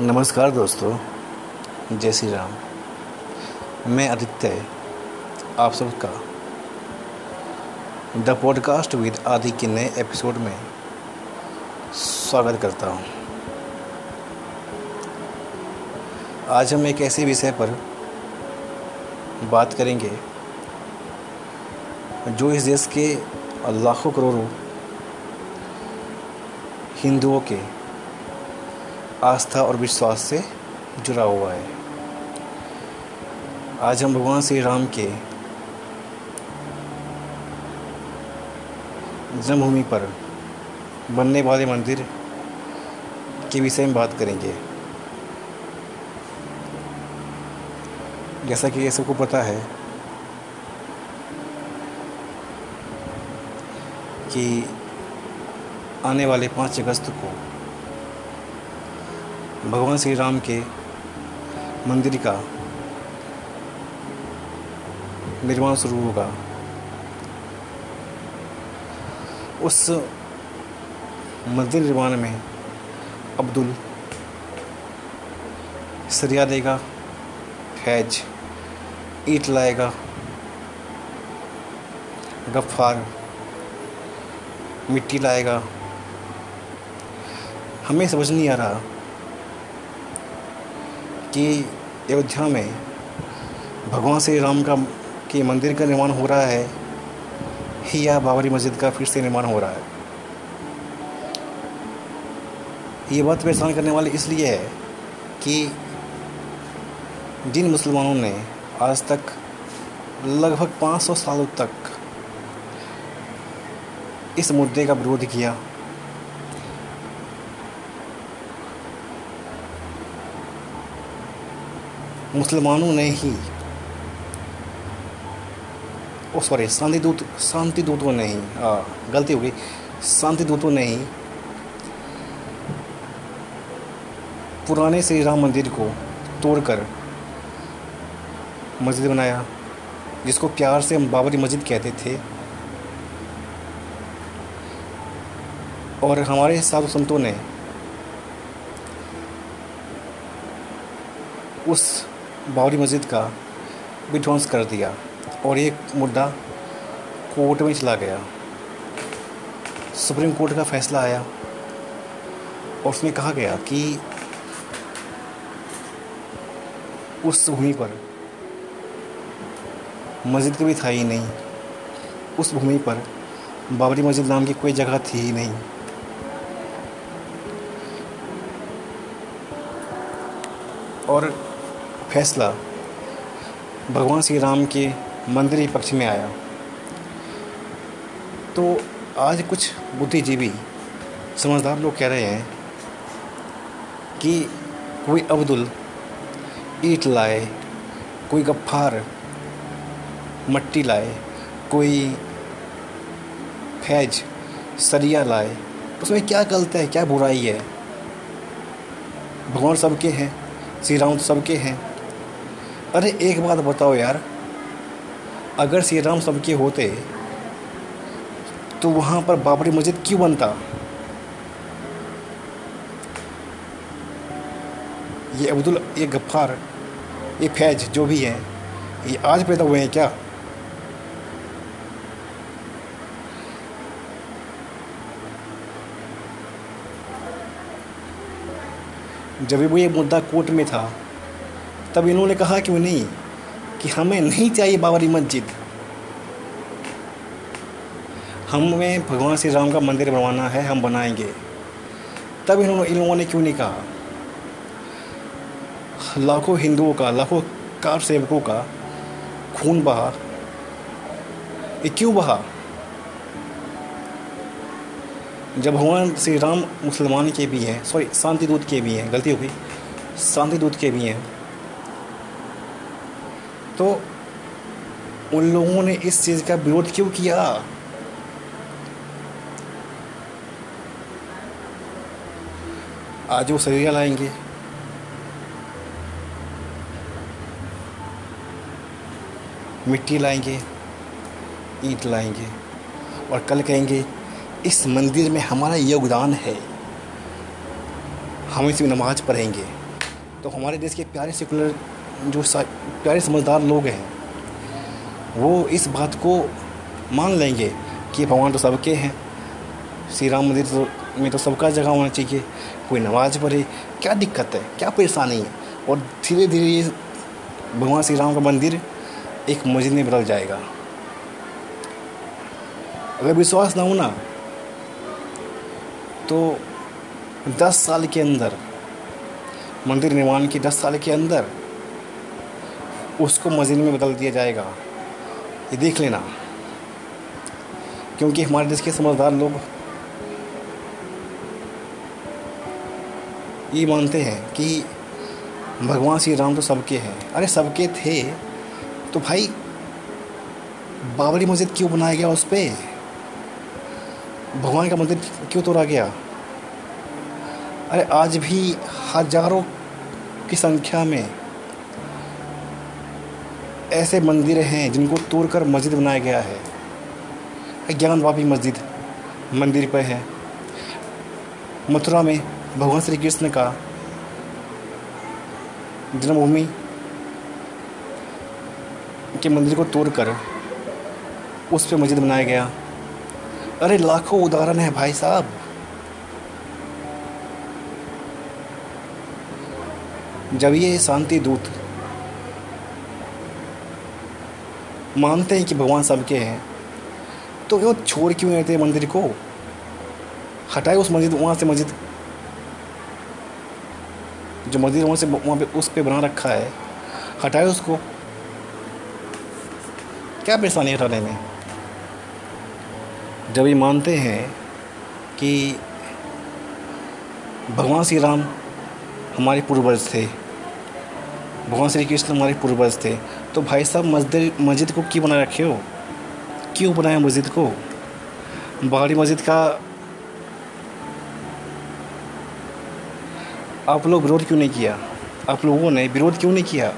नमस्कार दोस्तों, जय श्री राम मैं आदित्य, आप सबका द पॉडकास्ट विद आदि के नए एपिसोड में स्वागत करता हूँ। आज हम एक ऐसे विषय पर बात करेंगे जो इस देश के लाखों करोड़ों हिंदुओं के आस्था और विश्वास से जुड़ा हुआ है। आज हम भगवान श्री राम के जन्मभूमि पर बनने वाले मंदिर के विषय में बात करेंगे। जैसा कि ये सबको पता है कि आने वाले पाँच अगस्त को भगवान श्री राम के मंदिर का निर्माण शुरू होगा। उस मंदिर निर्माण में अब्दुल सरिया देगा फैज ईट लाएगा, गफ्फार मिट्टी लाएगा। हमें समझ नहीं आ रहा कि अयोध्या में भगवान श्री राम का, के मंदिर का निर्माण हो रहा है, ही या बाबरी मस्जिद का फिर से निर्माण हो रहा है। ये बात परेशान करने वाली इसलिए है कि जिन मुसलमानों ने आज तक लगभग 500 सालों तक इस मुद्दे का विरोध किया मुसलमानों ने ही सॉरी शांति दूत, शांति दूतों ने ही गलती हो गई। शांति दूतों ने ही पुराने श्री राम मंदिर को तोड़कर मस्जिद बनाया, जिसको प्यार से हम बाबरी मस्जिद कहते थे। और हमारे साधु संतों ने उस बाबरी मस्जिद का विध्वंस कर दिया और ये मुद्दा कोर्ट में चला गया। सुप्रीम कोर्ट का फैसला आया और उसमें कहा गया कि उस भूमि पर मस्जिद कभी था ही नहीं। उस भूमि पर बाबरी मस्जिद नाम की कोई जगह थी ही नहीं। और फैसला भगवान श्री राम के मंदिर पक्ष में आया। तो आज कुछ बुद्धिजीवी, समझदार लोग कह रहे हैं कि कोई अब्दुल ईट लाए, कोई गफ्फार, मट्टी लाए, कोई फैज, सरिया लाए, उसमें क्या गलत है, क्या बुराई है? भगवान सबके हैं, श्री राम सबके हैं। अरे, एक बात बताओ यार। अगर श्री राम सबके होते तो वहाँ पर बाबरी मस्जिद क्यों बनता? ये अब्दुल, ये गफ्फार, ये फैज जो भी हैं, ये आज पैदा हुए हैं क्या? जब भी वो ये मुद्दा कोर्ट में था तब इन्होंने कहा क्यों नहीं, कि हमें नहीं चाहिए बाबरी मस्जिद। हमें भगवान श्री राम का मंदिर बनवाना है, हम बनाएँगे। तब इन्होंने इन लोगों ने क्यों नहीं कहा? लाखों हिंदुओं का, लाखों कार सेवकों का खून बहा। ये क्यों बहा? जब भगवान श्री राम मुसलमान के भी हैं सॉरी शांति दूत के भी हैं, गलती हो गई। शांति दूत के भी हैं। तो उन लोगों ने इस चीज़ का विरोध क्यों किया? आज वो सरिया लाएँगे। मिट्टी लाएँगे, ईंट लाएँगे और कल कहेंगे, इस मंदिर में हमारा योगदान है। हम इसमें नमाज़ पढ़ेंगे। तो हमारे देश के प्यारे सेकुलर जो प्यारे समझदार लोग हैं, वो इस बात को मान लेंगे कि भगवान तो सबके हैं। श्री राम मंदिर तो में तो सबका जगह होना चाहिए। कोई नमाज़ पढ़े, क्या दिक्कत है? क्या परेशानी है? और धीरे धीरे ये भगवान श्री राम का मंदिर एक मस्जिद में बदल जाएगा। अगर विश्वास ना हो ना तो दस साल के अंदर, मंदिर निर्माण के दस साल के अंदर उसको मस्जिद में बदल दिया जाएगा। ये देख लेना। क्योंकि हमारे देश के समझदार लोग ये मानते हैं कि भगवान श्री राम तो सबके हैं। अरे सबके थे तो भाई बाबरी मस्जिद क्यों बनाया गया उस पर भगवान का मंदिर क्यों तोड़ा गया? अरे आज भी हज़ारों की संख्या में ऐसे मंदिर हैं जिनको तोड़कर मस्जिद बनाया गया है। ज्ञानवापी मस्जिद मंदिर पर है। मथुरा में भगवान श्री कृष्ण का जन्मभूमि के मंदिर को तोड़कर उस पर मस्जिद बनाया गया। अरे, लाखों उदाहरण है भाई साहब। जब ये शांति दूत मानते हैं कि भगवान सबके हैं। तो वो छोड़ क्यों रहते मंदिर को? हटाए उस मस्जिद, वहाँ से मस्जिद। जो मस्जिद वहाँ से, वहाँ पे उस पे बना रखा है, हटाए उसको। क्या परेशानी हटाने में? जब ये मानते हैं कि भगवान श्री राम हमारे पूर्वज थे, भगवान श्री कृष्ण हमारे पूर्वज थे तो भाई साहब, मस्जिद मस्जिद को क्यों बनाए रखे हो? क्यों बनाया मस्जिद को? बाहरी मस्जिद का आप लोग विरोध क्यों नहीं किया? आप लोगों ने विरोध क्यों नहीं किया?